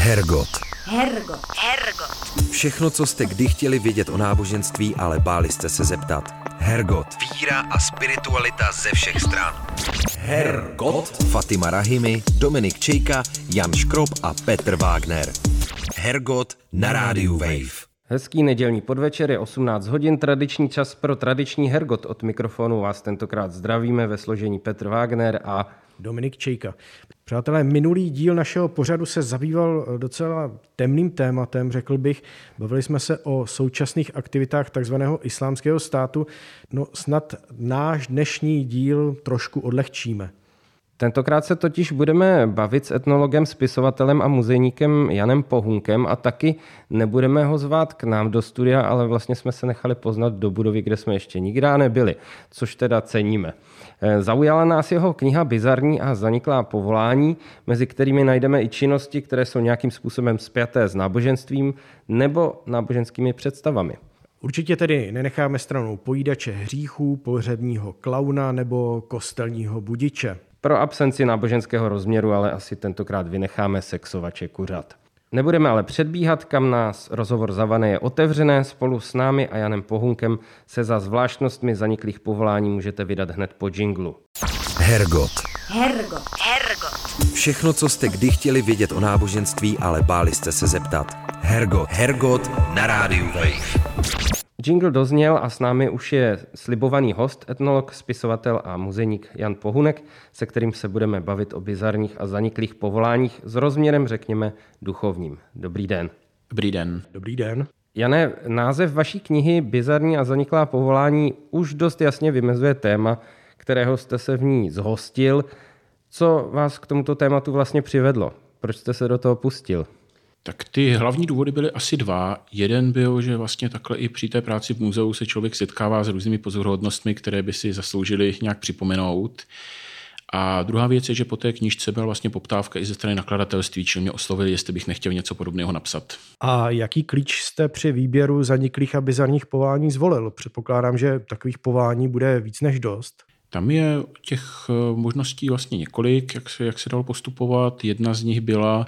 Hergot. Hergot. Hergot. Všechno, co jste kdy chtěli vědět o náboženství, ale báli jste se zeptat. Hergot. Víra a spiritualita ze všech stran. Hergot. Fatima Rahimi, Dominik Čejka, Jan Škrob a Petr Wagner. Hergot na rádiu Wave. Hezký nedělní podvečer je 18 hodin, tradiční čas pro tradiční Hergot. Od mikrofonu vás tentokrát zdravíme ve složení Petr Wagner a Dominik Čejka. Přátelé, minulý díl našeho pořadu se zabýval docela temným tématem, řekl bych. Bavili jsme se o současných aktivitách takzvaného islámského státu. No snad náš dnešní díl trošku odlehčíme. Tentokrát se totiž budeme bavit s etnologem, spisovatelem a muzejníkem Janem Pohunkem a taky nebudeme ho zvát k nám do studia, ale vlastně jsme se nechali poznat do budovy, kde jsme ještě nikdy nebyli, což teda ceníme. Eh, zaujala nás jeho kniha Bizarní a zaniklá povolání, mezi kterými najdeme i činnosti, které jsou nějakým způsobem spjaté s náboženstvím nebo náboženskými představami. Určitě tedy nenecháme stranou pojídače hříchů, pohřebního klauna nebo kostelního budiče. Pro absenci náboženského rozměru ale asi tentokrát vynecháme sexovače kuřat. Nebudeme ale předbíhat, kam nás rozhovor zavané je otevřené. Spolu s námi a Janem Pohunkem se za zvláštnostmi zaniklých povolání můžete vydat hned po jinglu. Hergot. Hergot. Hergot. Všechno, co jste kdy chtěli vědět o náboženství, ale báli jste se zeptat. Hergot. Hergot na rádiu Wave. Jingle dozněl a s námi už je slibovaný host, etnolog, spisovatel a muzejník Jan Pohunek, se kterým se budeme bavit o bizarních a zaniklých povoláních s rozměrem, řekněme, duchovním. Dobrý den. Dobrý den. Dobrý den. Jane, název vaší knihy Bizarní a zaniklá povolání už dost jasně vymezuje téma, kterého jste se v ní zhostil. Co vás k tomuto tématu vlastně přivedlo? Proč jste se do toho pustil? Tak ty hlavní důvody byly asi dva. Jeden byl, že vlastně takhle i při té práci v muzeu se člověk setkává s různými pozoruhodnostmi, které by si zasloužili nějak připomenout. A druhá věc je, že po té knižce byla vlastně poptávka i ze strany nakladatelství, čili mě oslovili, jestli bych nechtěl něco podobného napsat. A jaký klíč jste při výběru zaniklých a bizarních pování zvolil? Předpokládám, že takových pování bude víc než dost. Tam je těch eh, možností vlastně několik, jak se, jak se dalo postupovat. Jedna z nich byla,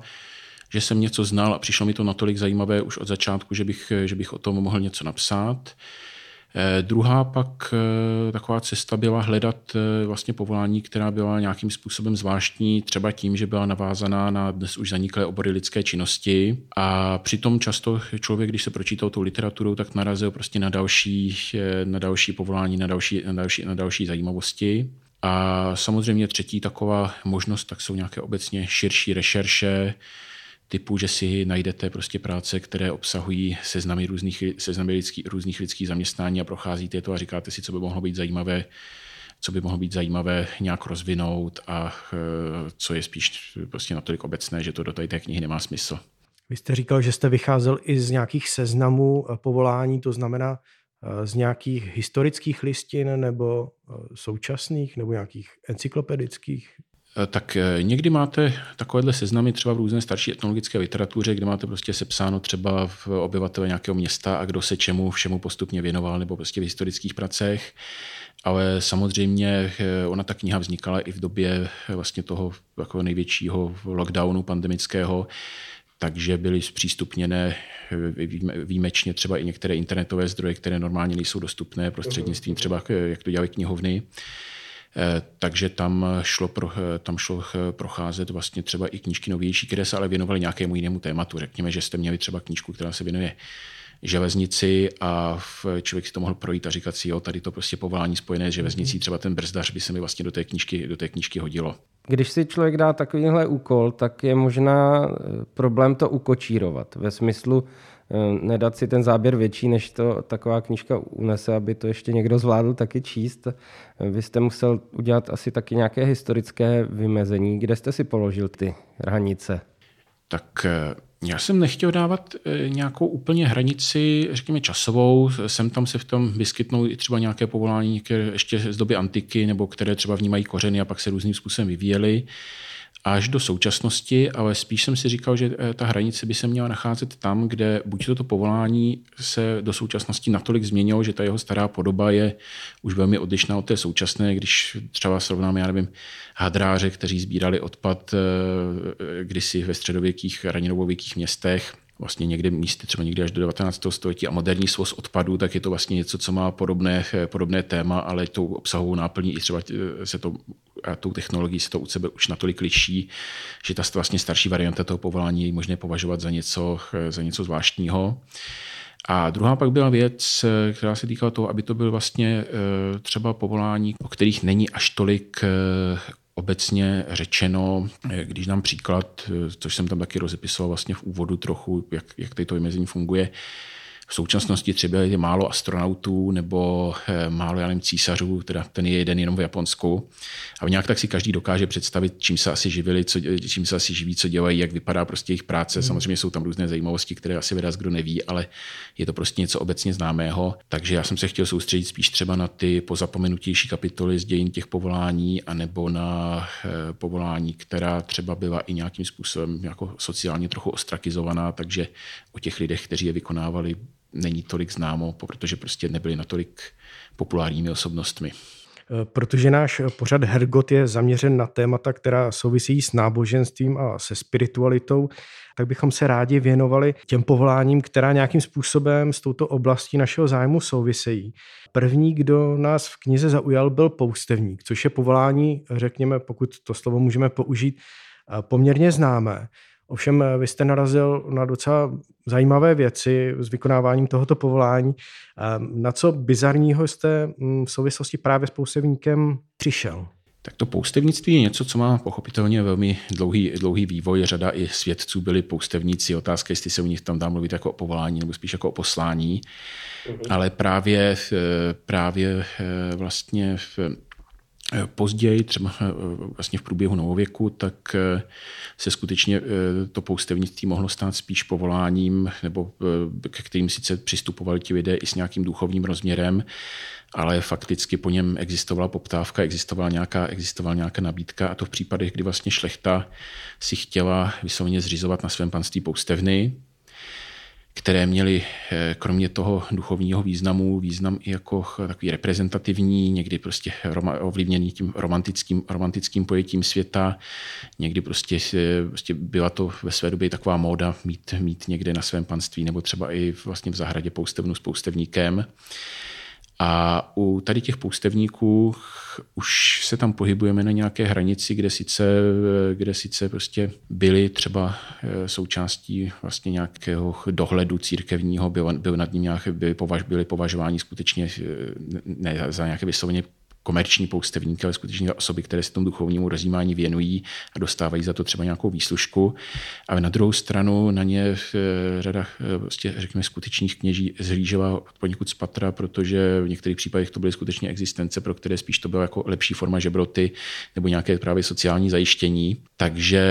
že jsem něco znal a přišlo mi to natolik zajímavé už od začátku, že bych, že bych o tom mohl něco napsat. Eh, druhá pak eh, taková cesta byla hledat eh, vlastně povolání, která byla nějakým způsobem zvláštní, třeba tím, že byla navázaná na dnes už zaniklé obory lidské činnosti. A přitom často člověk, když se pročítal tou literaturou, tak narazil prostě na další, na další povolání, na další, na další, na další zajímavosti. A samozřejmě třetí taková možnost, tak jsou nějaké obecně širší rešerše, typu, že si najdete prostě práce, které obsahují seznamy různých, seznamy lidský, různých lidských zaměstnání a procházíte to a říkáte si, co by mohlo být zajímavé co by mohlo být zajímavé nějak rozvinout a e, co je spíš prostě natolik obecné, že to do té knihy nemá smysl. Vy jste říkal, že jste vycházel i z nějakých seznamů e, povolání, to znamená e, z nějakých historických listin nebo současných nebo nějakých encyklopedických Eh, tak eh, někdy máte takovéhle seznamy třeba v různé starší etnologické literatuře, kde máte prostě sepsáno třeba v obyvatele nějakého města a kdo se čemu všemu postupně věnoval, nebo prostě v historických pracech. Ale samozřejmě eh, ona ta kniha vznikala i v době vlastně toho jako největšího lockdownu pandemického, takže byly zpřístupněné výjimečně třeba i některé internetové zdroje, které normálně nejsou dostupné prostřednictvím třeba, jak to dělají knihovny. Eh, takže tam šlo, pro, eh, tam šlo eh, procházet vlastně třeba i knížky novější, které se ale věnovaly nějakému jinému tématu. Řekněme, že jste měli třeba knížku, která se věnuje železnici a člověk si to mohl projít a říkat si, jo, tady to prostě povolání spojené s železnicí, třeba ten brzdař by se mi vlastně do té knížky, do té knížky hodilo. Když si člověk dá takovýhle úkol, tak je možná problém to ukočírovat. Ve smyslu, Eh, nedat si ten záběr větší, než to taková knížka unese, aby to ještě někdo zvládl taky číst. Eh, vy jste musel udělat asi taky nějaké historické vymezení. Kde jste si položil ty hranice? Tak eh, já jsem nechtěl dávat nějakou úplně hranici, řekněme časovou. Sem tam se v tom vyskytnou i třeba nějaké povolání, které ještě z doby antiky, nebo které třeba vnímají kořeny a pak se různým způsobem vyvíjely až do současnosti, ale spíš jsem si říkal, že eh, ta hranice by se měla nacházet tam, kde buď toto povolání se do současnosti natolik změnilo, že ta jeho stará podoba je už velmi odlišná od té současné, když třeba srovnáme, já nevím, hadráře, kteří sbírali odpad eh, kdysi ve středověkých raninovověkých městech, vlastně někde místy, třeba někdy až do 19. století a moderní svoz odpadů, tak je to vlastně něco, co má podobné, podobné téma, ale tou obsahovou náplní i třeba eh, se to a tou technologií se to u sebe už natolik liší, že ta vlastně starší varianta toho povolání je možné považovat za něco, eh, za něco zvláštního. A druhá pak byla věc, eh, která se týkala toho, aby to byl vlastně třeba povolání, o kterých není až tolik obecně řečeno, když nám příklad, což jsem tam taky rozepisoval vlastně v úvodu trochu, jak, jak tady to vymezení funguje, v současnosti třeba je málo astronautů nebo eh, málo, já nevím, císařů, teda ten je jeden jenom v Japonsku. A nějak tak si každý dokáže představit, čím se asi živili, co, čím se asi živí, co dělají, jak vypadá prostě jejich práce. Hmm. Samozřejmě jsou tam různé zajímavosti, které asi vyraz kdo neví, ale je to prostě něco obecně známého. Takže já jsem se chtěl soustředit spíš třeba na ty pozapomenutější kapitoly z dějin těch povolání, anebo na eh, povolání, která třeba byla i nějakým způsobem jako sociálně trochu ostrakizovaná, takže o těch lidech, kteří je vykonávali, není tolik známo, protože prostě nebyli natolik populárními osobnostmi. Protože náš pořad Hergot je zaměřen na témata, která souvisí s náboženstvím a se spiritualitou, tak bychom se rádi věnovali těm povoláním, která nějakým způsobem s touto oblastí našeho zájmu souvisejí. První, kdo nás v knize zaujal, byl poustevník, což je povolání, řekněme, pokud to slovo můžeme použít, poměrně známé. Ovšem eh, vy jste narazil na docela zajímavé věci s vykonáváním tohoto povolání. Ehm, na co bizarního jste mm, v souvislosti právě s poustevníkem přišel? Tak to poustevnictví je něco, co má pochopitelně velmi dlouhý, dlouhý vývoj. Řada i svědců byli poustevníci. Otázka, jestli se u nich tam dá mluvit jako o povolání nebo spíš jako o poslání. Mhm. Ale právě, eh, právě eh, vlastně v Později, třeba eh, vlastně v průběhu novověku, tak eh, se skutečně eh, to poustevnictví mohlo stát spíš povoláním, nebo ke kterým sice přistupovali ti lidé i s nějakým duchovním rozměrem, ale fakticky po něm existovala poptávka, existovala nějaká, existovala nějaká nabídka a to v případech, kdy vlastně šlechta si chtěla vyslovně zřizovat na svém panství poustevny, které měly eh, kromě toho duchovního významu význam i jako takový reprezentativní, někdy prostě ovlivněný tím romantickým, romantickým pojetím světa, někdy prostě, prostě byla to ve své době taková móda mít, mít někde na svém panství nebo třeba i vlastně v zahradě poustevnu s poustevníkem. A u tady těch poustevníků už se tam pohybujeme na nějaké hranici, kde sice, kde sice prostě byly třeba eh, součástí vlastně nějakého dohledu církevního, byl, byl nad ním nějaké, byly, považ, byly považováni skutečně eh, ne za nějaké vysloveně komerční poustevníky, ale skutečně osoby, které se tomu duchovnímu rozjímání věnují a dostávají za to třeba nějakou výslužku. A na druhou stranu na ně eh, řada vlastně, řekněme, skutečných kněží zhlížela poněkud z patra, protože v některých případech to byly skutečně existence, pro které spíš to byla jako lepší forma žebroty nebo nějaké právě sociální zajištění. Takže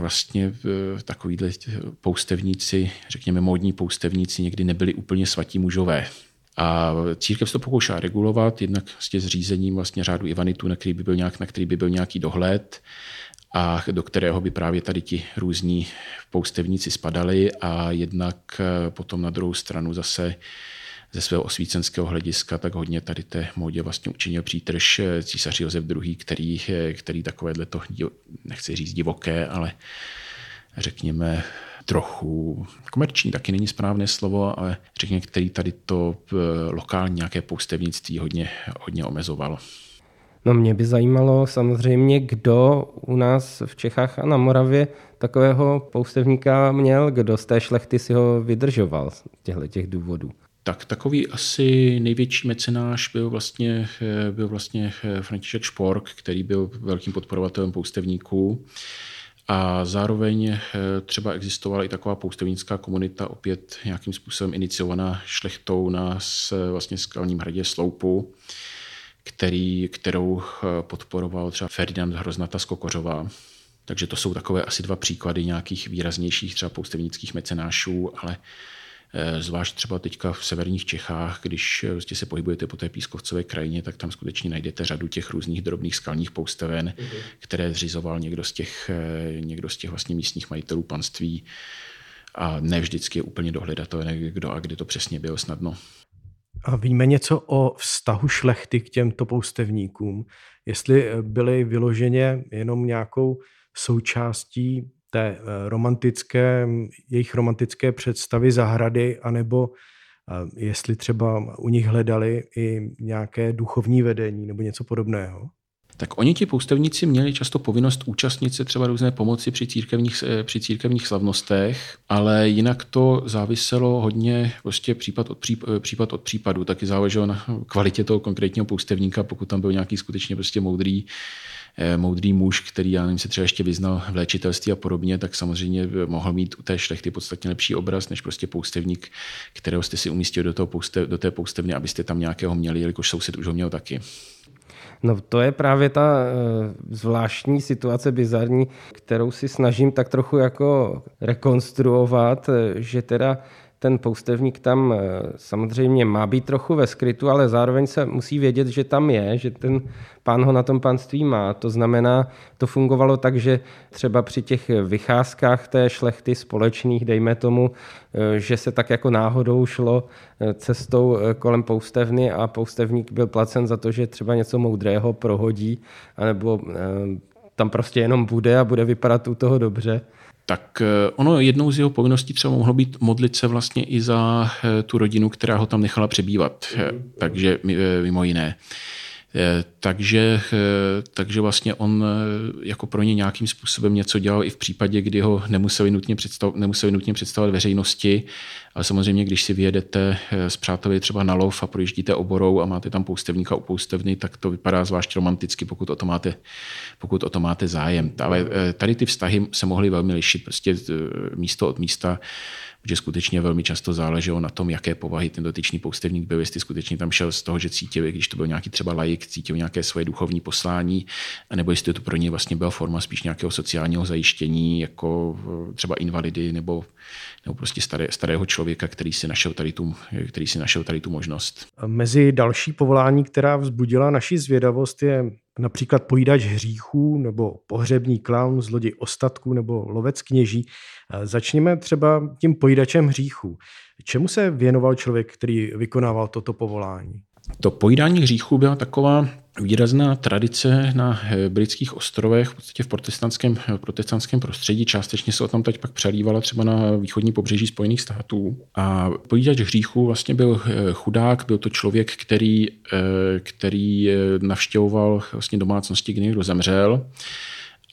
vlastně eh, takovýhle poustevníci, řekněme módní poustevníci, někdy nebyli úplně svatí mužové. A církev se to pokoušela regulovat, jednak s tím zřízením vlastně řádu Ivanitu, na který by byl, nějak, na který by byl nějaký dohled a do kterého by právě tady ti různí poustevníci spadali a jednak eh, potom na druhou stranu zase ze svého osvícenského hlediska, tak hodně tady té módě vlastně učinil přítrž eh, císař Josef II., který, eh, který takovéhle to, nechci říct divoké, ale řekněme trochu komerční, taky není správné slovo, ale řekněme, který tady to eh, lokální nějaké poustevnictví hodně, hodně omezovalo. No mě by zajímalo samozřejmě, kdo u nás v Čechách a na Moravě takového poustevníka měl, kdo z té šlechty si ho vydržoval z těchto těch důvodů. Tak takový asi největší mecenáš byl vlastně, eh, byl vlastně eh, František Špork, který byl velkým podporovatelem poustevníků. A zároveň eh, třeba existovala i taková poustevnická komunita, opět nějakým způsobem iniciovaná šlechtou na vlastně skalním hradě Sloupu, který, kterou eh, podporoval třeba Ferdinand Hroznata z Kokořova. Takže to jsou takové asi dva příklady nějakých výraznějších třeba poustevnických mecenášů, ale Eh, zvlášť třeba teďka v severních Čechách, když vlastně se pohybujete po té pískovcové krajině, tak tam skutečně najdete řadu těch různých drobných skalních pousteven, mm-hmm. které zřizoval někdo z těch, eh, někdo z těch vlastně místních majitelů panství. A ne vždycky je úplně dohledatelné, kdo a kdy to přesně bylo snadno. A víme něco o vztahu šlechty k těmto poustevníkům? Jestli byly vyloženě jenom nějakou součástí té eh, romantické, jejich romantické představy zahrady, anebo eh, jestli třeba u nich hledali i nějaké duchovní vedení nebo něco podobného? Tak oni ti poustevníci měli často povinnost účastnit se třeba různé pomoci při církevních, eh, při církevních slavnostech, ale jinak to záviselo hodně prostě případ od, případ od případu. Taky záleželo na kvalitě toho konkrétního poustevníka, pokud tam byl nějaký skutečně prostě moudrý moudrý muž, který já nevím, se třeba ještě vyznal v léčitelství a podobně, tak samozřejmě mohl mít u té šlechty podstatně lepší obraz, než prostě poustevník, kterého jste si umístil do, toho poustev, do té poustevny, abyste tam nějakého měli, jelikož soused už ho měl taky. No to je právě ta uh, zvláštní situace, bizarní, kterou si snažím tak trochu jako rekonstruovat, eh, že teda ten poustevník tam eh, samozřejmě má být trochu ve skrytu, ale zároveň se musí vědět, že tam je, že ten pán ho na tom panství má. To znamená, to fungovalo tak, že třeba při těch vycházkách té šlechty společných, dejme tomu, eh, že se tak jako náhodou šlo eh, cestou kolem poustevny a poustevník byl placen za to, že třeba něco moudrého prohodí, anebo tam prostě jenom bude a bude vypadat u toho dobře tak eh, ono jednou z jeho povinností třeba mohlo být modlit se vlastně i za eh, tu rodinu, která ho tam nechala přebývat. Mm-hmm. Takže mimo jiné. Eh, takže, eh, takže vlastně on eh, jako pro ně nějakým způsobem něco dělal i v případě, kdy ho nemuseli nutně, představ, nemuseli nutně představovat veřejnosti, ale samozřejmě, když si vyjedete s přáteli třeba na lov a projíždíte oborou a máte tam poustevníka u poustevny, tak to vypadá zvlášť romanticky, pokud o to máte, pokud o to máte zájem. Ale tady ty vztahy se mohly velmi lišit prostě místo od místa že skutečně velmi často záleželo na tom, jaké povahy ten dotyčný poustevník byl, jestli skutečně tam šel z toho, že cítil, když to byl nějaký třeba lajik, cítil nějaké svoje duchovní poslání, nebo jestli to pro ně vlastně byla forma spíš nějakého sociálního zajištění, jako eh, třeba invalidy nebo, nebo prostě staré, starého člověka, který si, našel tady tu, který si našel tady tu možnost. Mezi další povolání, která vzbudila naši zvědavost, je například pojídač hříchů nebo pohřební klaun, zloděj ostatků nebo lovec kněží. Začněme třeba tím pojídačem hříchů. Čemu se věnoval člověk, který vykonával toto povolání? To pojídání hříchů byla taková výrazná tradice na eh, britských ostrovech, v podstatě v protestantském, protestantském prostředí. Částečně se o tam teď pak přelívala třeba na východní pobřeží Spojených států. A pojídač hříchů vlastně byl eh, chudák, byl to člověk, který, eh, který navštěvoval vlastně domácnosti, kdy někdo zemřel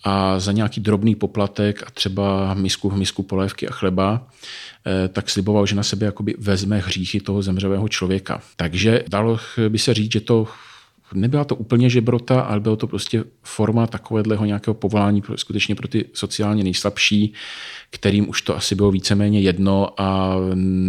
a za nějaký drobný poplatek a třeba misku, misku polévky a chleba, tak sliboval, že na sebe jakoby vezme hříchy toho zemřelého člověka. Takže dalo by se říct, že to nebyla to úplně žebrota, ale bylo to prostě forma takového nějakého povolání pro, skutečně pro ty sociálně nejslabší, kterým už to asi bylo víceméně jedno a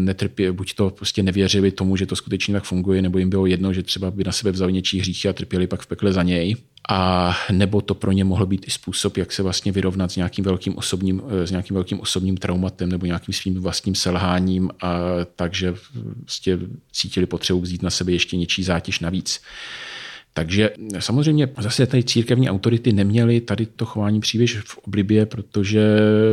netrpě, buď to prostě nevěřili tomu, že to skutečně tak funguje, nebo jim bylo jedno, že třeba by na sebe vzali něčí hříchy a trpěli pak v pekle za něj. A nebo to pro ně mohlo být i způsob, jak se vlastně vyrovnat s nějakým velkým osobním, s nějakým velkým osobním traumatem nebo nějakým svým vlastním selháním a takže vlastně cítili potřebu vzít na sebe ještě něčí zátěž navíc. Takže samozřejmě zase tady církevní autority neměly tady to chování příliš v oblibě, protože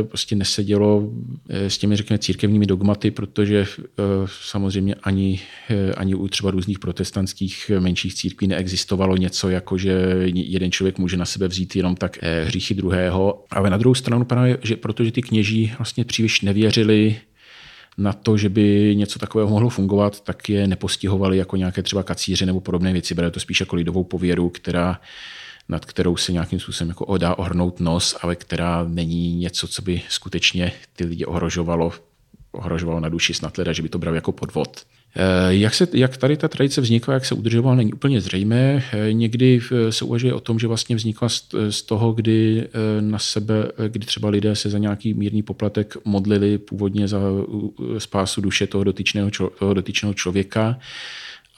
prostě nesedělo eh, s těmi, řekněme, církevními dogmaty, protože eh, samozřejmě ani, eh, ani u třeba různých protestantských menších církví neexistovalo něco, jako že jeden člověk může na sebe vzít jenom tak hříchy druhého. Ale na druhou stranu právě, že protože ty kněží vlastně příliš nevěřili na to, že by něco takového mohlo fungovat, tak je nepostihovali jako nějaké třeba kacíře nebo podobné věci. Bude to spíš jako lidovou pověru, která nad kterou se nějakým způsobem jako dá ohrnout nos, ale která není něco, co by skutečně ty lidi ohrožovalo, ohrožovalo na duši snad leda, že by to bral jako podvod. Eh, jak, se, jak tady ta tradice vznikla, jak se udržovala, není úplně zřejmé. Eh, někdy eh, se uvažuje o tom, že vlastně vznikla z toho, kdy na sebe, kdy třeba lidé se za nějaký mírný poplatek modlili původně za spásu duše toho dotyčného, toho dotyčného člověka.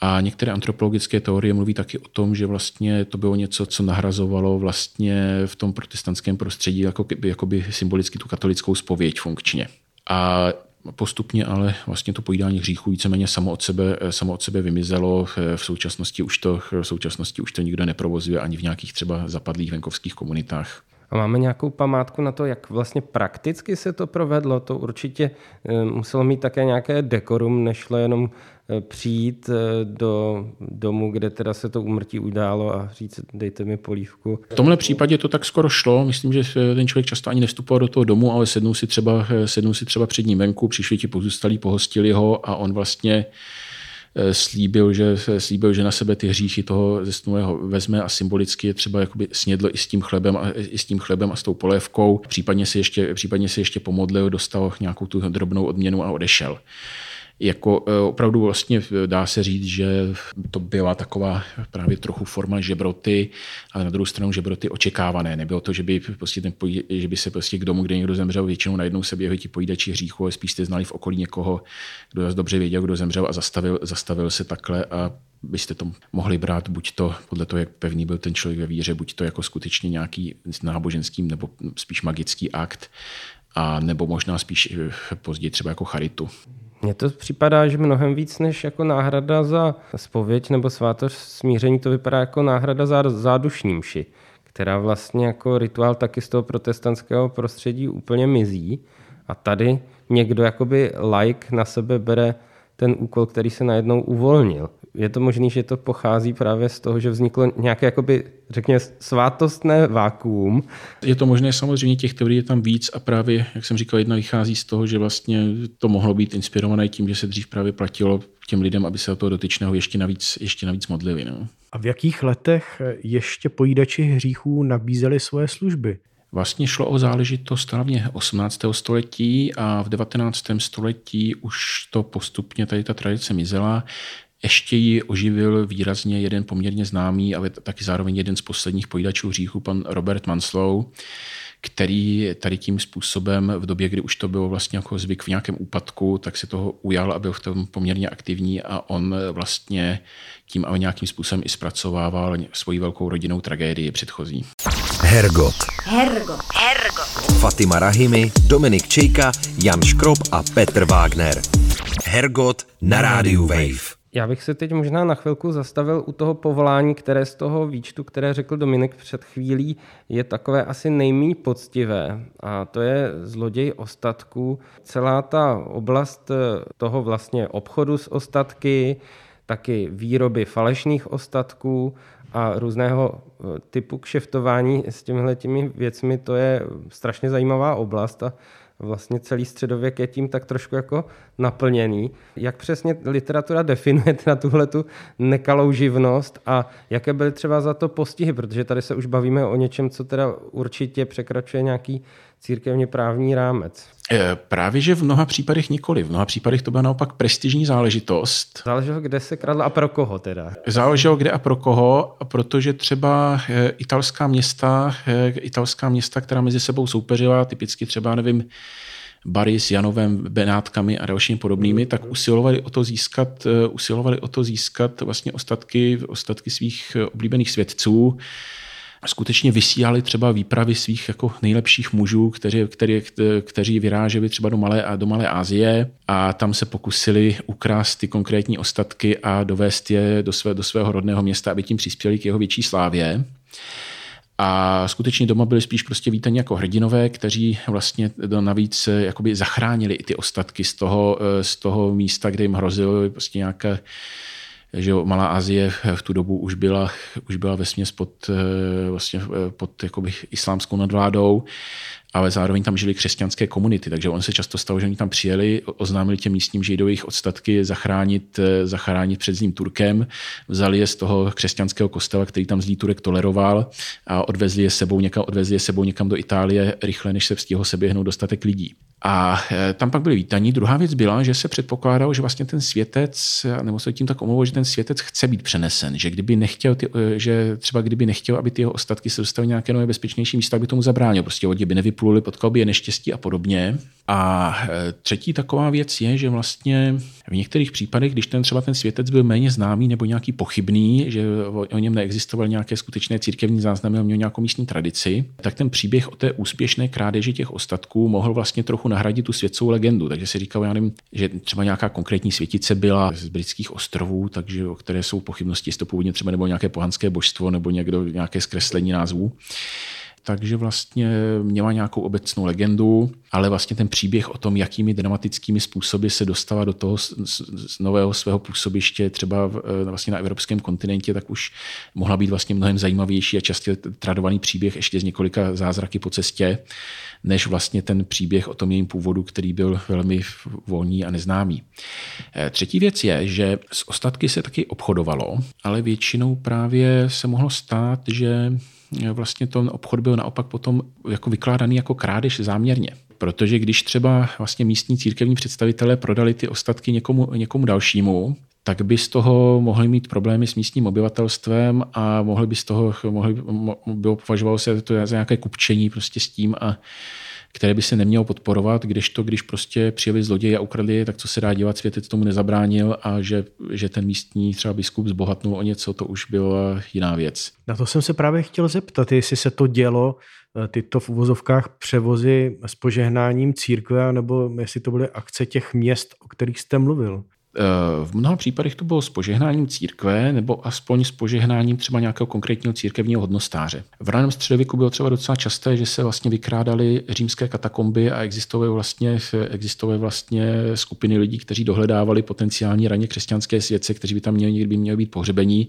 A některé antropologické teorie mluví taky o tom, že vlastně to bylo něco, co nahrazovalo vlastně v tom protestantském prostředí jako, jakoby symbolicky tu katolickou spověď funkčně. A postupně ale vlastně to pojídání hříchů víceméně samo od sebe, samo od sebe vymizelo. V současnosti už to, v současnosti už to nikdo neprovozuje ani v nějakých třeba zapadlých venkovských komunitách. A máme nějakou památku na to, jak vlastně prakticky se to provedlo? To určitě eh, muselo mít také nějaké dekorum, nešlo jenom eh, přijít eh, do domu, kde teda se to umrtí událo a říct, dejte mi polívku. V tomhle případě to tak skoro šlo. Myslím, že ten člověk často ani nevstupoval do toho domu, ale sednul si třeba, sednul si třeba před ním venku, přišli ti pozůstalí, pohostili ho a on vlastně slíbil, že, slíbil, že na sebe ty hříchy toho zesnulého vezme a symbolicky je třeba jakoby snědl i s tím chlebem a, i s tím chlebem a s tou polévkou. Případně si ještě, případně si ještě pomodlil, dostal nějakou tu drobnou odměnu a odešel jako e, opravdu vlastně dá se říct, že to byla taková právě trochu forma žebroty, ale na druhou stranu žebroty očekávané. Nebylo to, že by, prostě ten, že by se prostě k domu, kde někdo zemřel, většinou najednou se běhli ti pojídači hříchu, ale spíš jste znali v okolí někoho, kdo zase dobře věděl, kdo zemřel a zastavil, zastavil se takhle a byste to mohli brát buď to podle toho, jak pevný byl ten člověk ve víře, buď to jako skutečně nějaký náboženský nebo spíš magický akt, a nebo možná spíš později třeba jako charitu. Mně to připadá, že mnohem víc než jako náhrada za spověď nebo svátoř smíření, to vypadá jako náhrada za zádušní mši, která vlastně jako rituál taky z toho protestantského prostředí úplně mizí. A tady někdo jakoby like na sebe bere ten úkol, který se najednou uvolnil. Je to možné, že to pochází právě z toho, že vzniklo nějaké, jakoby, řekněme, svátostné vákuum. Je to možné, samozřejmě těch teorií je tam víc a právě, jak jsem říkal, jedna vychází z toho, že vlastně to mohlo být inspirované tím, že se dřív právě platilo těm lidem, aby se o toho dotyčného ještě navíc, ještě navíc modlili. No. A v jakých letech ještě pojídači hříchů nabízeli svoje služby? Vlastně šlo o záležitost hlavně 18. století a v 19. století už to postupně tady ta tradice mizela. Ještě ji oživil výrazně jeden poměrně známý, ale taky zároveň jeden z posledních pojídačů hříchu, pan Robert Manslow, který tady tím způsobem v době, kdy už to bylo vlastně jako zvyk v nějakém úpadku, tak se toho ujal a byl v tom poměrně aktivní a on vlastně tím ale nějakým způsobem i zpracovával svoji velkou rodinnou tragédii předchozí. Hergot. Hergot. Hergot. Fatima Rahimi, Dominik Čejka, Jan Škrob a Petr Wagner. Hergot na rádiu Wave. Já bych se teď možná na chvilku zastavil u toho povolání, které z toho výčtu, které řekl Dominik před chvílí, je takové asi nejméně poctivé. A to je zloděj ostatků. Celá ta oblast toho vlastně obchodu s ostatky, taky výroby falešných ostatků a různého eh, typu kšeftování s těmihle těmi věcmi, to je strašně zajímavá oblast a vlastně celý středověk je tím tak trošku jako naplněný. Jak přesně literatura definuje na tuhle tu nekalou živnost a jaké byly třeba za to postihy, protože tady se už bavíme o něčem, co teda určitě překračuje nějaký církevně právní rámec. E, právě, že v mnoha případech nikoli. V mnoha případech to byla naopak prestižní záležitost. Záleželo, kde se kradla a pro koho teda. Záleželo, kde a pro koho, protože třeba e, italská města, e, italská města, která mezi sebou soupeřila, typicky třeba, nevím, Bary s Janovem, Benátkami a dalšími podobnými, tak usilovali o to získat, usilovali o to získat vlastně ostatky, ostatky svých oblíbených svědců, skutečně vysílali třeba výpravy svých jako nejlepších mužů, kteří, kteří, kteří vyráželi třeba do Malé, do Malé Asie a tam se pokusili ukrást ty konkrétní ostatky a dovést je do, své, do svého rodného města, aby tím přispěli k jeho větší slávě. A skutečně doma byli spíš prostě vítaní jako hrdinové, kteří vlastně navíc jakoby zachránili i ty ostatky z toho, z toho místa, kde jim hrozilo prostě nějaké že Malá Asie v tu dobu už byla, už byla vesměs pod, eh, vlastně eh, pod jakoby islámskou nadvládou, ale zároveň tam žili křesťanské komunity, takže on se často stalo, že oni tam přijeli, oznámili těm místním, že jdou jejich odstatky zachránit, eh, zachránit před zlým Turkem, vzali je z toho křesťanského kostela, který tam zlý Turek toleroval a odvezli je sebou někam, odvezli je sebou někam do Itálie rychle, než se vstihl seběhnout dostatek lidí. A e, tam pak byli vítaní. Druhá věc byla, že se předpokládalo, že vlastně ten světec, nebo se tím tak omlouvalo, že ten světec chce být přenesen, že kdyby nechtěl, ty, e, že třeba kdyby nechtěl, aby ty jeho ostatky se dostaly nějaké nové bezpečnější místa, aby tomu zabránil. Prostě lodi by nevypluli, potkal by je neštěstí a podobně. A třetí taková věc je, že vlastně v některých případech, když ten třeba ten světec byl méně známý nebo nějaký pochybný, že o něm neexistovaly nějaké skutečné církevní záznamy, měl nějakou místní tradici, tak ten příběh o té úspěšné krádeži těch ostatků mohl vlastně trochu nahradit tu světskou legendu. Takže si říkal, já nevím, že třeba nějaká konkrétní světice byla z britských ostrovů, takže o které jsou pochybnosti, jestli to původně třeba nebo nějaké pohanské božstvo nebo někdo nějaké zkreslení názvů takže vlastně měla nějakou obecnou legendu, ale vlastně ten příběh o tom, jakými dramatickými způsoby se dostala do toho nového svého působiště třeba e, vlastně na evropském kontinentě, tak už mohla být vlastně mnohem zajímavější a častě tradovaný příběh ještě z několika zázraky po cestě, než vlastně ten příběh o tom jejím původu, který byl velmi volný a neznámý. E, třetí věc je, že s ostatky se taky obchodovalo, ale většinou právě se mohlo stát, že vlastně ten obchod byl naopak potom jako vykládaný jako krádež záměrně. Protože když třeba vlastně místní církevní představitelé prodali ty ostatky někomu, někomu dalšímu, tak by z toho mohli mít problémy s místním obyvatelstvem a mohli by z toho, mohli, bylo považovalo se to za nějaké kupčení prostě s tím a které by se nemělo podporovat, když to, když prostě přijeli zloději a ukradli, tak co se dá dělat, světec tomu nezabránil a že, že ten místní třeba biskup zbohatnul o něco, to už byla jiná věc. Na to jsem se právě chtěl zeptat, jestli se to dělo, eh, tyto v uvozovkách převozy s požehnáním církve, nebo jestli to byly akce těch měst, o kterých jste mluvil. V mnoha případech to bylo s požehnáním církve nebo aspoň s požehnáním třeba nějakého konkrétního církevního hodnostáře. V raném středověku bylo třeba docela časté, že se vlastně vykrádaly římské katakomby a existovaly vlastně, existovaly vlastně skupiny lidí, kteří dohledávali potenciální raně křesťanské světce, kteří by tam měli, někdy měli být pohřebení.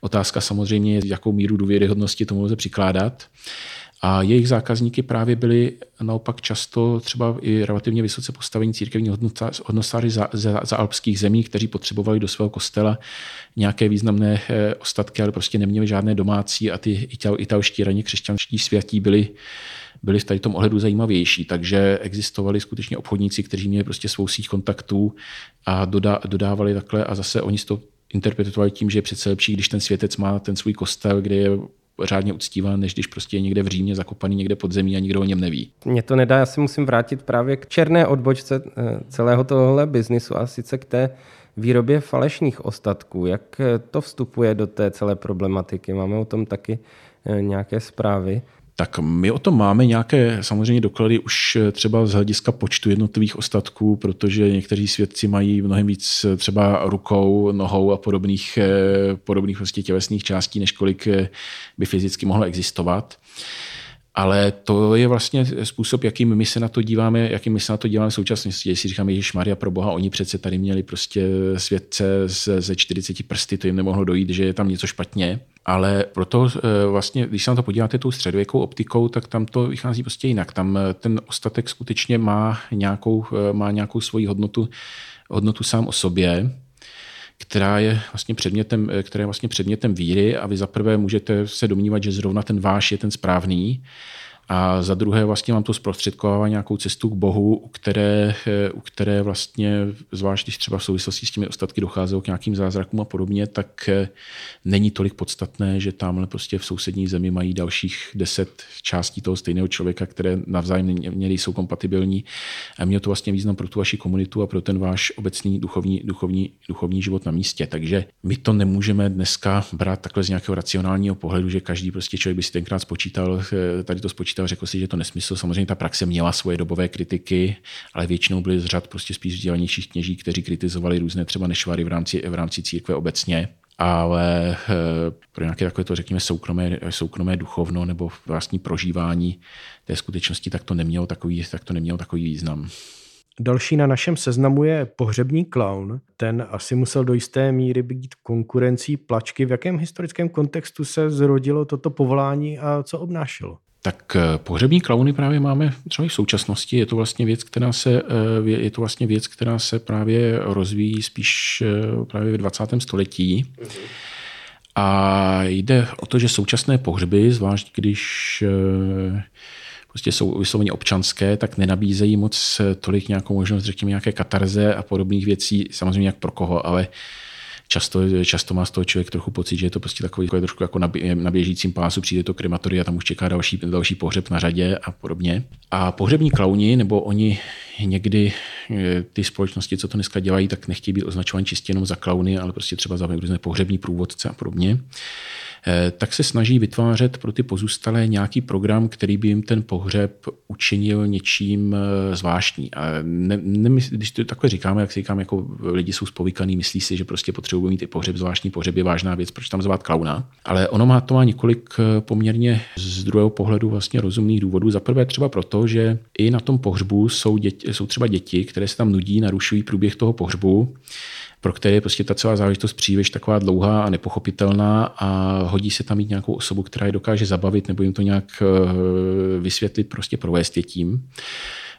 Otázka samozřejmě je, jakou míru důvěryhodnosti tomu lze přikládat. A jejich zákazníky právě byli naopak často třeba i relativně vysoce postavení církevní hodnostáři za, za, za alpských zemí, kteří potřebovali do svého kostela nějaké významné eh, ostatky, ale prostě neměli žádné domácí a ty ital, italští raně křesťanští světí byli byli v tady tom ohledu zajímavější, takže existovali skutečně obchodníci, kteří měli prostě svou síť kontaktů a doda, dodávali takhle a zase oni to interpretovali tím, že je přece lepší, když ten světec má ten svůj kostel, kde je řádně uctíván, než když prostě je někde v Římě zakopaný někde pod zemí a nikdo o něm neví. Mně to nedá, já si musím vrátit právě k černé odbočce eh, celého tohohle biznisu a sice k té výrobě falešných ostatků. Jak eh, to vstupuje do té celé problematiky? Máme o tom taky eh, nějaké zprávy? Tak my o tom máme nějaké samozřejmě doklady už třeba z hlediska počtu jednotlivých ostatků, protože někteří svědci mají mnohem víc třeba rukou, nohou a podobných, podobných vlastně tělesných částí, než kolik by fyzicky mohlo existovat. Ale to je vlastně způsob, jakým my se na to díváme, jakým my se na to díváme v současnosti. Jestli říkáme, Ježíš Maria pro Boha, oni přece tady měli prostě světce ze 40 prsty, to jim nemohlo dojít, že je tam něco špatně. Ale proto eh, vlastně, když se na to podíváte tou středověkou optikou, tak tam to vychází prostě jinak. Tam eh, ten ostatek skutečně má nějakou, eh, má nějakou svoji hodnotu, hodnotu sám o sobě která je vlastně předmětem, která je vlastně předmětem víry a vy zaprvé můžete se domnívat, že zrovna ten váš je ten správný, a za druhé vlastně vám to zprostředkovává nějakou cestu k Bohu, u které, eh, u které vlastně, zvlášť když třeba v souvislosti s těmi ostatky docházelo k nějakým zázrakům a podobně, tak eh, není tolik podstatné, že tamhle prostě v sousední zemi mají dalších deset částí toho stejného člověka, které navzájem měly jsou kompatibilní. A mělo to vlastně význam pro tu vaši komunitu a pro ten váš obecný duchovní, duchovní, duchovní život na místě. Takže my to nemůžeme dneska brát takhle z nějakého racionálního pohledu, že každý prostě člověk by si tenkrát spočítal, eh, tady to spočítal a řekl si, že to nesmysl. Samozřejmě ta praxe měla svoje dobové kritiky, ale většinou byly z řad prostě spíš vzdělanějších kněží, kteří kritizovali různé třeba nešvary v rámci, v rámci církve obecně ale eh, pro nějaké takové to, řekněme, soukromé, soukromé duchovno nebo vlastní prožívání té skutečnosti, tak to nemělo takový, tak to nemělo takový význam. Další na našem seznamu je pohřební klaun. Ten asi musel do jisté míry být konkurencí plačky. V jakém historickém kontextu se zrodilo toto povolání a co obnášelo? Tak eh, pohřební klauny právě máme třeba i v současnosti. Je to vlastně věc, která se, eh, je to vlastně věc, která se právě rozvíjí spíš eh, právě v 20. století. A jde o to, že současné pohřby, zvlášť když prostě jsou vysloveně občanské, tak nenabízejí moc tolik nějakou možnost, řekněme, nějaké katarze a podobných věcí, samozřejmě jak pro koho, ale často, často má z toho člověk trochu pocit, že je to prostě takový, takový trošku jako na, na běžícím pásu, přijde to krematory a tam už čeká další, další pohřeb na řadě a podobně. A pohřební klauni, nebo oni někdy eh, ty společnosti, co to dneska dělají, tak nechtějí být označovány čistě jenom za klauny, ale prostě třeba za různé pohřební průvodce a podobně. Eh, tak se snaží vytvářet pro ty pozůstalé nějaký program, který by jim ten pohřeb učinil něčím eh, zvláštní. A ne, ne, když to takhle říkáme, jak si říkám, jako lidi jsou spovykaný, myslí si, že prostě potřebují mít i pohřeb, zvláštní pohřeb je vážná věc, proč tam zvát klauna. Ale ono má to má několik eh, poměrně z druhého pohledu vlastně rozumných důvodů. Za prvé třeba proto, že i na tom pohřbu jsou, děti, jsou třeba děti, které se tam nudí, narušují průběh toho pohřbu pro které je prostě ta celá záležitost příliš taková dlouhá a nepochopitelná a hodí se tam mít nějakou osobu, která je dokáže zabavit nebo jim to nějak eh, vysvětlit, prostě provést je tím.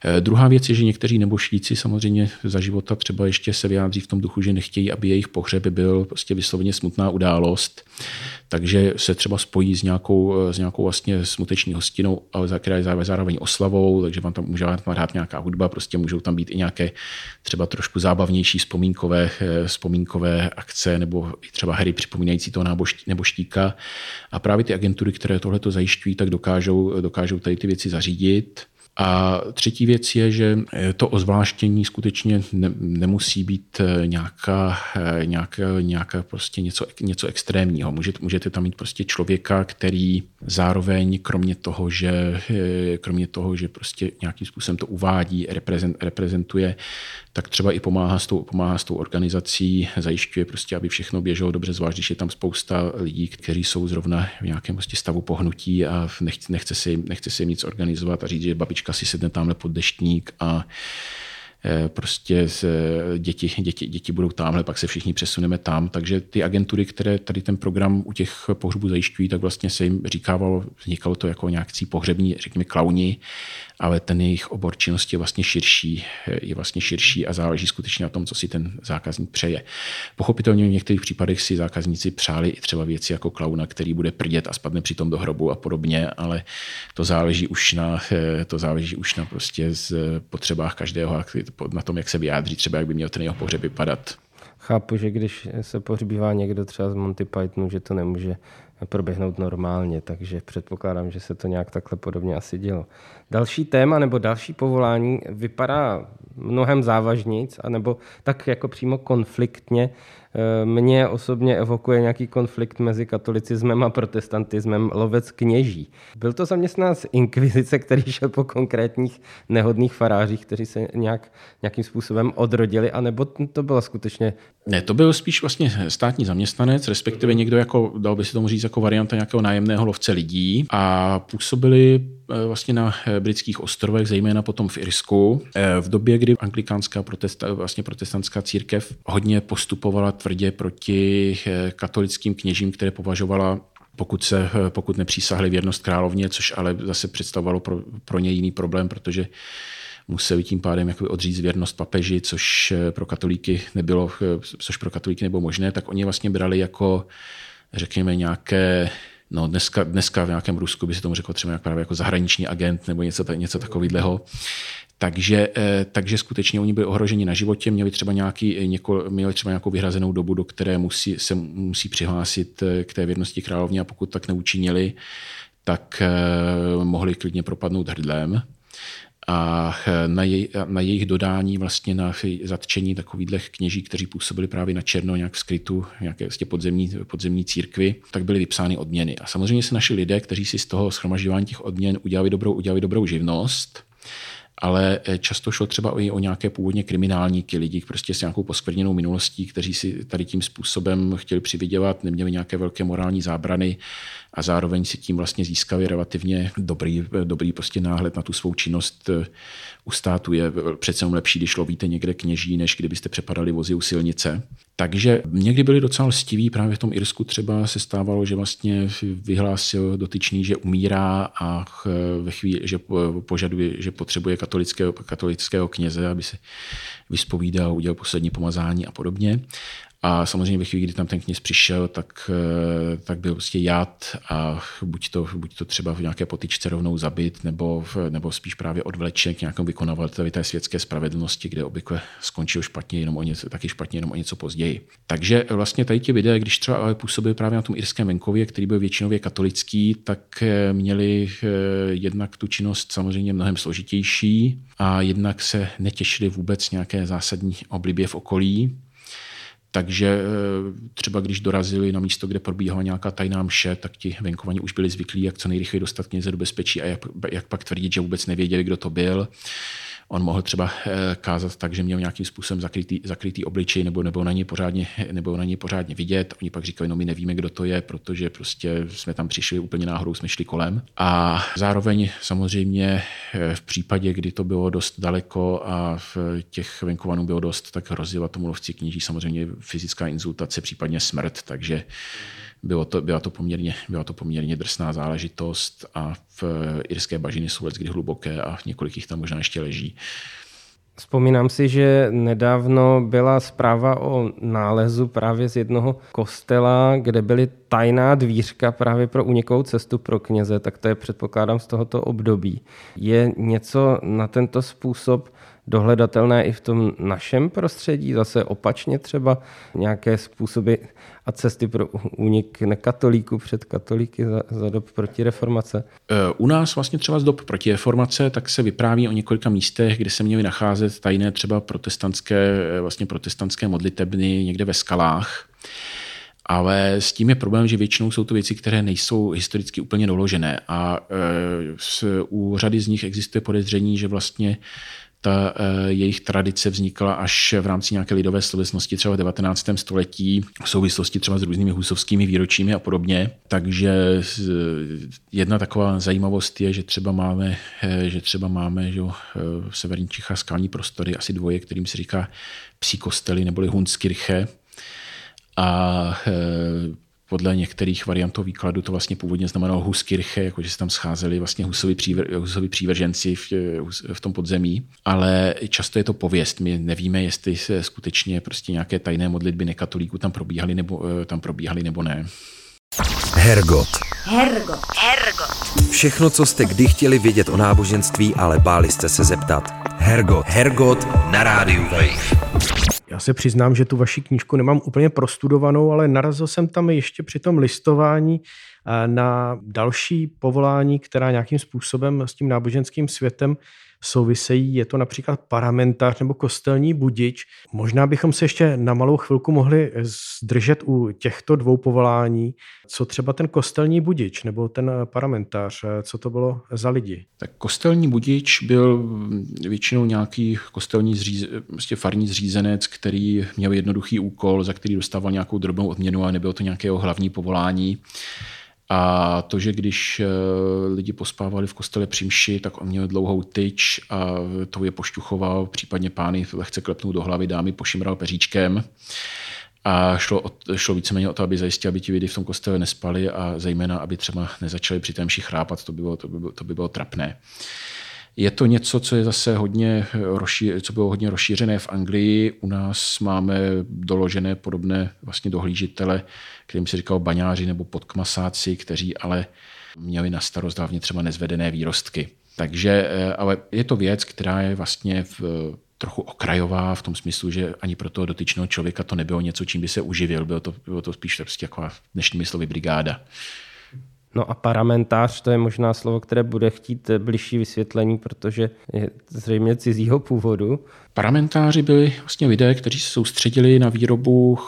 Eh, druhá věc je, že někteří neboštíci samozřejmě za života třeba ještě se vyjádří v tom duchu, že nechtějí, aby jejich pohřeb byl prostě vysloveně smutná událost, takže se třeba spojí s nějakou, s nějakou vlastně smuteční hostinou, ale je zároveň oslavou, takže vám tam může hrát nějaká hudba, prostě můžou tam být i nějaké třeba trošku zábavnější vzpomínkové, eh, vzpomínkové akce nebo i třeba hry připomínající toho neboštíka. A právě ty agentury, které tohle to zajišťují, tak dokážou, dokážou tady ty věci zařídit. A třetí věc je, že to ozvláštění skutečně ne, nemusí být eh, nějaká, eh, nějaká, nějaká prostě něco, něco extrémního. Můžete, můžete tam mít prostě člověka, který zároveň kromě toho, že, eh, kromě toho, že prostě nějakým způsobem to uvádí, reprezent, reprezentuje, tak třeba i pomáhá s tou, pomáhá s tou organizací, zajišťuje prostě, aby všechno běželo dobře, zvlášť když je tam spousta lidí, kteří jsou zrovna v nějakém prostě stavu pohnutí a nechce, nechce, si, nechce si nic organizovat a říct, že babička si sedne tamhle pod deštník a Eh, prostě děti, děti, děti budou tamhle, pak se všichni přesuneme tam. Takže ty agentury, které tady ten program u těch pohřbů zajišťují, tak vlastně se jim říkávalo, vznikalo to jako nějakcí pohřební, řekněme, klauni, ale ten jejich obor činnosti je vlastně širší, je vlastně širší a záleží skutečně na tom, co si ten zákazník přeje. Pochopitelně v některých případech si zákazníci přáli i třeba věci jako klauna, který bude prdět a spadne přitom do hrobu a podobně, ale to záleží už na, to záleží už na prostě z potřebách každého na tom, jak se vyjádří, třeba jak by měl ten jeho pohřeb vypadat. Chápu, že když se pohřbívá někdo třeba z Monty Pythonu, že to nemůže proběhnout normálně, takže předpokládám, že se to nějak takhle podobně asi dělo. Další téma nebo další povolání vypadá mnohem závažnic, anebo tak jako přímo konfliktně. Eh, mě osobně evokuje nějaký konflikt mezi katolicismem a protestantismem lovec kněží. Byl to zaměstnanec inkvizice, který šel po konkrétních nehodných farářích, kteří se nějak, nějakým způsobem odrodili, anebo to bylo skutečně... Ne, to byl spíš vlastně státní zaměstnanec, respektive někdo jako, dal by se tomu říct, jako varianta nějakého nájemného lovce lidí. A působili Eh, vlastně na eh, britských ostrovech, zejména potom v Irsku, v době, kdy anglikánská protesta, vlastně protestantská církev hodně postupovala tvrdě proti katolickým kněžím, které považovala pokud, se, pokud nepřísahli věrnost královně, což ale zase představovalo pro, pro ně jiný problém, protože museli tím pádem jakoby odříct věrnost papeži, což pro katolíky nebylo, což pro katolíky nebylo možné, tak oni vlastně brali jako řekněme nějaké No dneska, dneska v nějakém Rusku by se tomu řeklo třeba jak právě jako zahraniční agent nebo něco, něco takového. Takže, eh, takže skutečně oni byli ohroženi na životě, měli třeba, nějaký, něko, měli třeba nějakou vyhrazenou dobu, do které musí, se musí přihlásit eh, k té věrnosti královně a pokud tak neučinili, tak eh, mohli klidně propadnout hrdlem a eh, na, jej, na jejich dodání vlastně na zatčení takových kněží, kteří působili právě na černo nějak v skrytu, nějaké vlastně podzemní, podzemní církvy, tak byly vypsány odměny. A samozřejmě se naši lidé, kteří si z toho schromažďování těch odměn udělali dobrou, udělali dobrou živnost, ale eh, často šlo třeba i o nějaké původně kriminálníky, lidi prostě s nějakou poskvrněnou minulostí, kteří si tady tím způsobem chtěli přivydělat, neměli nějaké velké morální zábrany a zároveň si tím vlastně získali relativně dobrý, dobrý prostě náhled na tu svou činnost u státu. Je přece lepší, když lovíte někde kněží, než kdybyste přepadali vozy u silnice. Takže někdy byli docela lstiví, právě v tom Irsku třeba se stávalo, že vlastně vyhlásil dotyčný, že umírá a ve chvíli, že požaduje, že potřebuje katolického, katolického kněze, aby se vyspovídal, udělal poslední pomazání a podobně. A samozřejmě ve chvíli, kdy tam ten kněz přišel, tak, eh, tak byl prostě jad a buď to, buď to třeba v nějaké potyčce rovnou zabit, nebo, nebo spíš právě odvlečen k nějakému vykonavateli té světské spravedlnosti, kde obvykle skončil špatně jenom o něco, taky špatně jenom o něco později. Takže vlastně tady ti lidé, když třeba ale působili právě na tom irském venkově, který byl většinově katolický, tak eh, měli eh, jednak tu činnost samozřejmě mnohem složitější a jednak se netěšili vůbec nějaké zásadní oblibě v okolí. Takže eh, třeba když dorazili na místo, kde probíhala nějaká tajná mše, tak ti venkovaní už byli zvyklí, jak co nejrychleji dostat kněze do bezpečí a jak, jak pak tvrdit, že vůbec nevěděli, kdo to byl on mohl třeba eh, kázat tak, že měl nějakým způsobem zakrytý, zakrytý obličej nebo, nebo, na ně pořádně, nebo na ně pořádně vidět. Oni pak říkali, no my nevíme, kdo to je, protože prostě jsme tam přišli úplně náhodou, jsme šli kolem. A zároveň samozřejmě eh, v případě, kdy to bylo dost daleko a v těch venkovanů bylo dost, tak hrozila tomu lovci kněží samozřejmě fyzická insultace, případně smrt, takže bylo to, byla, to poměrně, byla to poměrně drsná záležitost a v irské bažiny jsou kdy hluboké a několik jich tam možná ještě leží. Vzpomínám si, že nedávno byla zpráva o nálezu právě z jednoho kostela, kde byly tajná dvířka právě pro unikovou cestu pro kněze, tak to je předpokládám z tohoto období. Je něco na tento způsob dohledatelné i v tom našem prostředí, zase opačně třeba nějaké způsoby a cesty pro únik nekatolíků před katolíky za, za dob protireformace? E, u nás vlastně třeba z dob protireformace tak se vypráví o několika místech, kde se měly nacházet tajné třeba protestantské, vlastně protestantské modlitebny někde ve skalách. Ale s tím je problém, že většinou jsou to věci, které nejsou historicky úplně doložené a e, u řady z nich existuje podezření, že vlastně ta eh, jejich tradice vznikla až v rámci nějaké lidové slovesnosti třeba v 19. století v souvislosti třeba s různými husovskými výročími a podobně. Takže jedna taková zajímavost je, že třeba máme, eh, že třeba máme že eh, v severní Čechách skalní prostory, asi dvoje, kterým se říká psí kostely neboli Hunskirche. A podle některých variantů výkladu to vlastně původně znamenalo Huskirche, jakože se tam scházeli vlastně Husovi, příver, Husovi přívrženci v, v tom podzemí, ale často je to pověst. My nevíme, jestli se skutečně prostě nějaké tajné modlitby nekatolíků tam probíhaly nebo, eh, tam probíhaly nebo ne. Hergot. Hergot. Hergot. Všechno, co jste kdy chtěli vědět o náboženství, ale báli jste se zeptat. Hergot. Hergot na rádiu Wave. Já se přiznám, že tu vaši knížku nemám úplně prostudovanou, ale narazil jsem tam ještě při tom listování eh, na další povolání, která nějakým způsobem s tím náboženským světem souvisejí. Je to například parlamentář nebo kostelní budič. Možná bychom se ještě na malou chvilku mohli zdržet u těchto dvou povolání. Co třeba ten kostelní budič nebo ten parlamentář, co to bylo za lidi? Tak kostelní budič byl většinou nějaký kostelní zříz, prostě farní zřízenec, který měl jednoduchý úkol, za který dostával nějakou drobnou odměnu a nebylo to nějakého hlavní povolání. A to, že když eh, lidi pospávali v kostele při mši, tak on měl dlouhou tyč a to je pošťuchoval, případně pány lehce klepnul do hlavy, dámy pošimral peříčkem. A šlo, šlo víceméně o to, aby zajistil, aby ti lidi v tom kostele nespali a zejména, aby třeba nezačali při té mši chrápat, to by bylo, to by bylo, to by bylo trapné. Je to něco, co je zase hodně, co bylo hodně rozšířené v Anglii. U nás máme doložené podobné vlastně dohlížitele, kterým se říkal baňáři nebo podkmasáci, kteří ale měli na starost hlavně třeba nezvedené výrostky. Takže, eh, ale je to věc, která je vlastně v, trochu okrajová v tom smyslu, že ani pro toho dotyčného člověka to nebylo něco, čím by se uživil. Bylo to, bylo to spíš prostě taková dnešní slovy brigáda. No a parlamentář, to je možná slovo, které bude chtít bližší vysvětlení, protože je zřejmě cizího původu. Parlamentáři byli vlastně lidé, kteří se soustředili na výrobu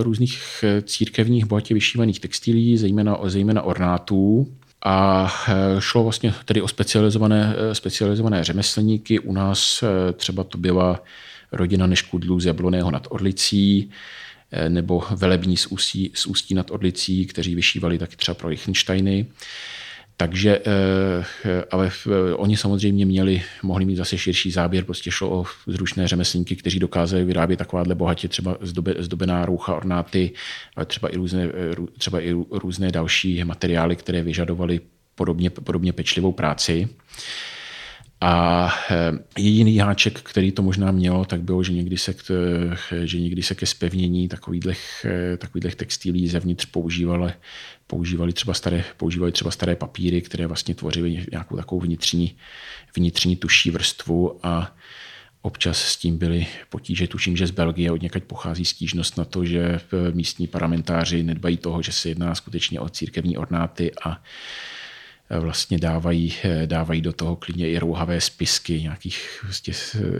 různých církevních bohatě vyšívaných textilí, zejména, zejména ornátů. A eh, šlo vlastně tedy o specializované, specializované řemeslníky. U nás třeba to byla rodina Neškudlů z Jabloného nad Orlicí, nebo velební z Ústí, z Ústí nad Orlicí, kteří vyšívali taky třeba pro Lichtensteiny. Takže, eh, ale oni samozřejmě měli, mohli mít zase širší záběr, prostě šlo o zručné řemeslníky, kteří dokázali vyrábět takováhle bohatě třeba zdobe, zdobená roucha, ornáty, ale třeba i různé, eh, třeba i různé další materiály, které vyžadovaly podobně, podobně pečlivou práci. A eh, jediný háček, který to možná mělo, tak bylo, že někdy se, k, že někdy se ke spevnění takových, takových textilí zevnitř používali, používali, třeba staré, používali třeba staré papíry, které vlastně tvořily nějakou takovou vnitřní, vnitřní tuší vrstvu a Občas s tím byly potíže, tuším, že z Belgie od někaď pochází stížnost na to, že místní parlamentáři nedbají toho, že se jedná skutečně o církevní ornáty a vlastně dávají, dávají do toho klidně i rouhavé spisky nějakých prostě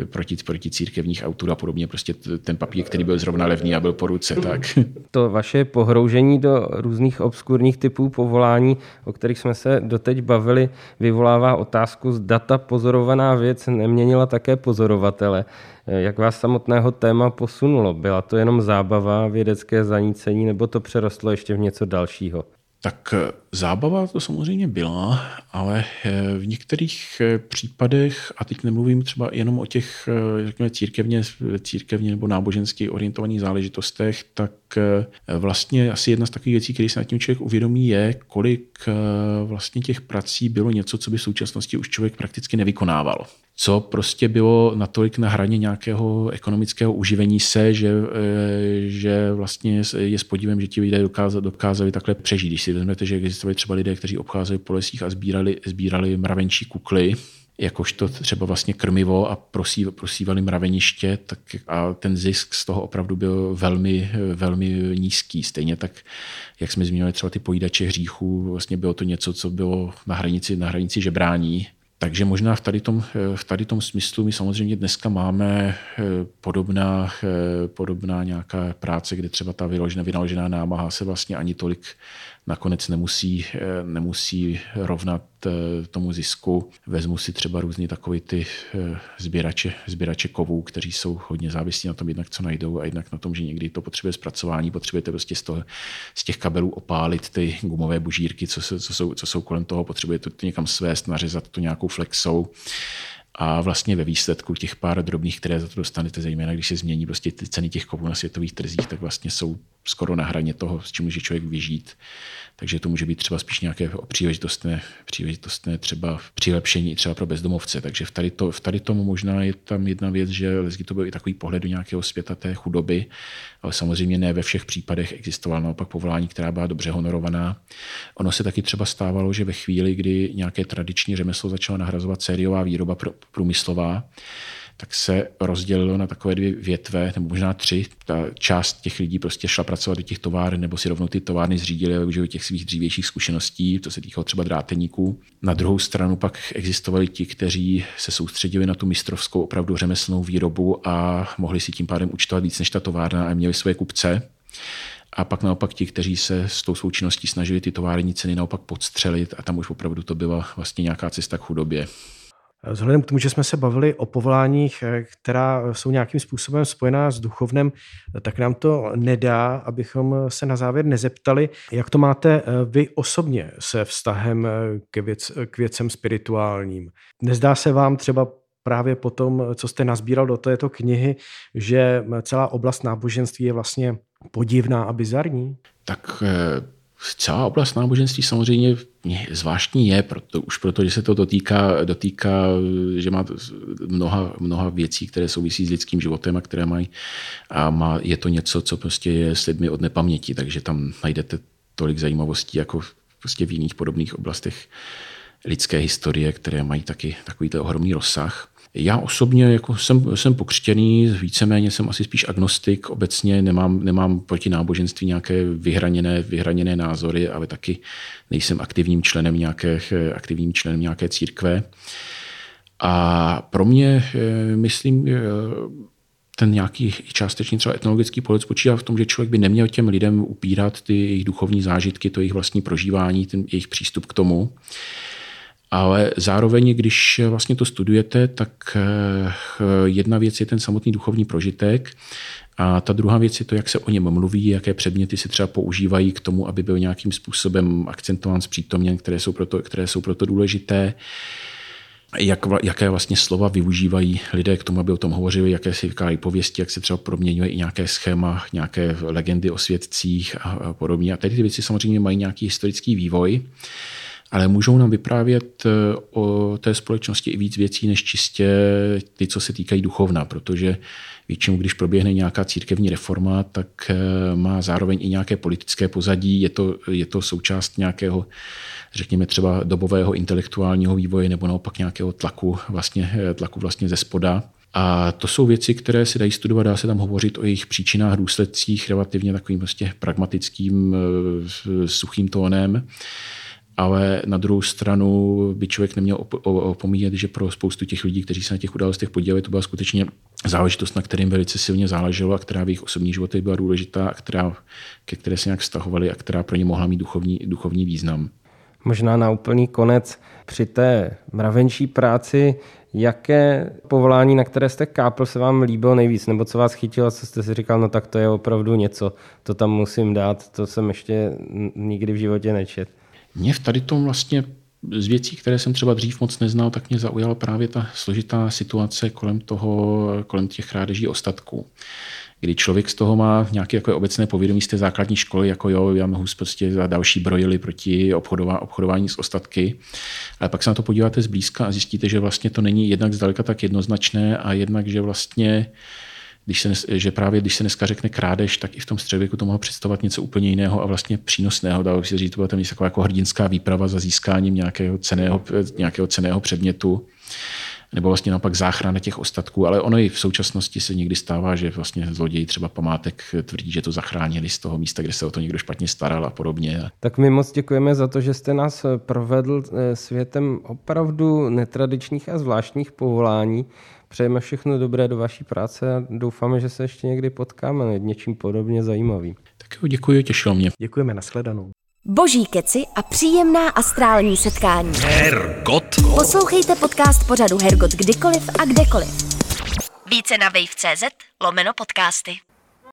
proti, proti církevních autorů a podobně. Prostě ten papír, který byl zrovna levný a byl po ruce. Tak. To vaše pohroužení do různých obskurních typů povolání, o kterých jsme se doteď bavili, vyvolává otázku, zda ta pozorovaná věc neměnila také pozorovatele. Jak vás samotného téma posunulo? Byla to jenom zábava, vědecké zanícení, nebo to přerostlo ještě v něco dalšího? Tak zábava to samozřejmě byla, ale eh, v některých eh, případech, a teď nemluvím třeba jenom o těch řekněme, církevně, církevně nebo nábožensky orientovaných záležitostech, tak vlastně asi jedna z takových věcí, které se nad tím člověk uvědomí, je, kolik vlastně těch prací bylo něco, co by v současnosti už člověk prakticky nevykonával co prostě bylo natolik na hraně nějakého ekonomického uživení se, že, eh, že vlastně je s podívem, že ti lidé dokázali, dokázali takhle přežít. Když si vezmete, že existovali třeba lidé, kteří obcházeli po lesích a sbírali, sbírali mravenčí kukly, jakožto třeba vlastně krmivo a prosí, prosívali mraveniště, tak a ten zisk z toho opravdu byl velmi, velmi nízký. Stejně tak, jak jsme zmínili třeba ty pojídače hříchů, vlastně bylo to něco, co bylo na hranici, na hranici žebrání, takže možná v tady, tom, v tady tom smyslu my samozřejmě dneska máme eh, podobná, eh, podobná nějaká práce, kde třeba ta vynaložená námaha se vlastně ani tolik nakonec nemusí, eh, nemusí rovnat eh, tomu zisku. Vezmu si třeba různý takový ty eh, sběrače, sběrače kovů, kteří jsou hodně závislí na tom jednak, co najdou a jednak na tom, že někdy to potřebuje zpracování, potřebujete prostě z, toho, z těch kabelů opálit ty gumové bužírky, co, co, jsou, co jsou kolem toho, potřebujete to někam svést, nařezat to nějakou flexou a vlastně ve výsledku těch pár drobných, které za to dostanete, zejména když se změní prostě ty ceny těch kovů na světových trzích, tak vlastně jsou skoro na hraně toho, s čím může člověk vyžít. Takže to může být třeba spíš nějaké příležitostné, příležitostné třeba přilepšení třeba pro bezdomovce. Takže v tady, to, v tady tomu možná je tam jedna věc, že Lesgy to byl i takový pohled do nějakého světa té chudoby, ale samozřejmě ne ve všech případech existovala naopak povolání, která byla dobře honorovaná. Ono se taky třeba stávalo, že ve chvíli, kdy nějaké tradiční řemeslo začalo nahrazovat sériová výroba průmyslová, tak se rozdělilo na takové dvě větve, nebo možná tři. Ta část těch lidí prostě šla pracovat do těch továren, nebo si rovnou ty továrny zřídili a využili těch svých dřívějších zkušeností, to se týkalo třeba dráteníků. Na druhou stranu pak existovali ti, kteří se soustředili na tu mistrovskou opravdu řemeslnou výrobu a mohli si tím pádem účtovat víc než ta továrna a měli svoje kupce. A pak naopak ti, kteří se s tou součinností snažili ty tovární ceny naopak podstřelit a tam už opravdu to byla vlastně nějaká cesta k chudobě. Vzhledem k tomu, že jsme se bavili o povoláních, eh, která jsou nějakým způsobem spojená s duchovnem, tak nám to nedá, abychom se na závěr nezeptali, jak to máte eh, vy osobně se vztahem eh, k, věc, k věcem spirituálním. Nezdá se vám třeba právě po tom, co jste nazbíral do této knihy, že celá oblast náboženství je vlastně podivná a bizarní? Tak celá oblast náboženství samozřejmě zvláštní je, proto, už proto, že se to dotýká, dotýká že má mnoha, mnoha věcí, které souvisí s lidským životem a které mají a má, je to něco, co prostě je s lidmi od nepaměti, takže tam najdete tolik zajímavostí jako prostě v jiných podobných oblastech lidské historie, které mají taky takový ohromný rozsah. Já osobně jako jsem, jsem pokřtěný, víceméně jsem asi spíš agnostik, obecně nemám, nemám proti náboženství nějaké vyhraněné, vyhraněné názory, ale taky nejsem aktivním členem nějaké, aktivním členem nějaké církve. A pro mě, eh, myslím, eh, ten nějaký částečně třeba etnologický pohled spočívá v tom, že člověk by neměl těm lidem upírat ty jejich duchovní zážitky, to jejich vlastní prožívání, ten jejich přístup k tomu. Ale zároveň, když vlastně to studujete, tak eh, jedna věc je ten samotný duchovní prožitek a ta druhá věc je to, jak se o něm mluví, jaké předměty si třeba používají k tomu, aby byl nějakým způsobem akcentován, zpřítomněn, které jsou proto, které jsou proto důležité. Jak, jaké vlastně slova využívají lidé k tomu, aby o tom hovořili, jaké si vykládají pověsti, jak se třeba proměňuje i nějaké schéma, nějaké legendy o svědcích a podobně. A tady ty věci samozřejmě mají nějaký historický vývoj. Ale můžou nám vyprávět eh, o té společnosti i víc věcí, než čistě ty, co se týkají duchovna, protože většinou, když proběhne nějaká církevní reforma, tak eh, má zároveň i nějaké politické pozadí, je to, je to součást nějakého, řekněme třeba dobového intelektuálního vývoje nebo naopak nějakého tlaku vlastně, eh, tlaku vlastně ze spoda. A to jsou věci, které se dají studovat, dá se tam hovořit o jejich příčinách, důsledcích relativně takovým prostě pragmatickým, suchým tónem ale na druhou stranu by člověk neměl opomíjet, že pro spoustu těch lidí, kteří se na těch událostech podívali, to byla skutečně záležitost, na kterým velice silně záleželo a která v jejich osobních životech byla důležitá a která, ke které se nějak vztahovaly a která pro ně mohla mít duchovní, duchovní význam. Možná na úplný konec při té mravenčí práci, jaké povolání, na které jste kápl, se vám líbilo nejvíc, nebo co vás chytilo, co jste si říkal, no tak to je opravdu něco, to tam musím dát, to jsem ještě nikdy v životě nečet. Mě v tady tom vlastně z věcí, které jsem třeba dřív moc neznal, tak mě zaujala právě ta složitá situace kolem, toho, kolem těch krádeží ostatků kdy člověk z toho má nějaké jako obecné povědomí z té základní školy, jako jo, já mohu prostě za další brojily proti obchodová, obchodování s ostatky. Ale pak se na to podíváte zblízka a zjistíte, že vlastně to není jednak zdaleka tak jednoznačné a jednak, že vlastně když se, že právě když se dneska řekne krádež, tak i v tom středověku to mohlo představovat něco úplně jiného a vlastně přínosného. Dalo se říct, to byla tam taková jako hrdinská výprava za získáním nějakého ceného, nějakého ceného předmětu nebo vlastně naopak záchrana těch ostatků, ale ono i v současnosti se někdy stává, že vlastně zloději třeba památek tvrdí, že to zachránili z toho místa, kde se o to někdo špatně staral a podobně. Tak my moc děkujeme za to, že jste nás provedl eh, světem opravdu netradičních a zvláštních povolání. Přejeme všechno dobré do vaší práce a doufáme, že se ještě někdy potkáme nad něčím podobně zajímavým. Tak jo, děkuji, těšilo mě. Děkujeme, nashledanou. Boží keci a příjemná astrální setkání. Hergot. Poslouchejte podcast pořadu Hergot kdykoliv a kdekoliv. Více na wave.cz lomeno podcasty.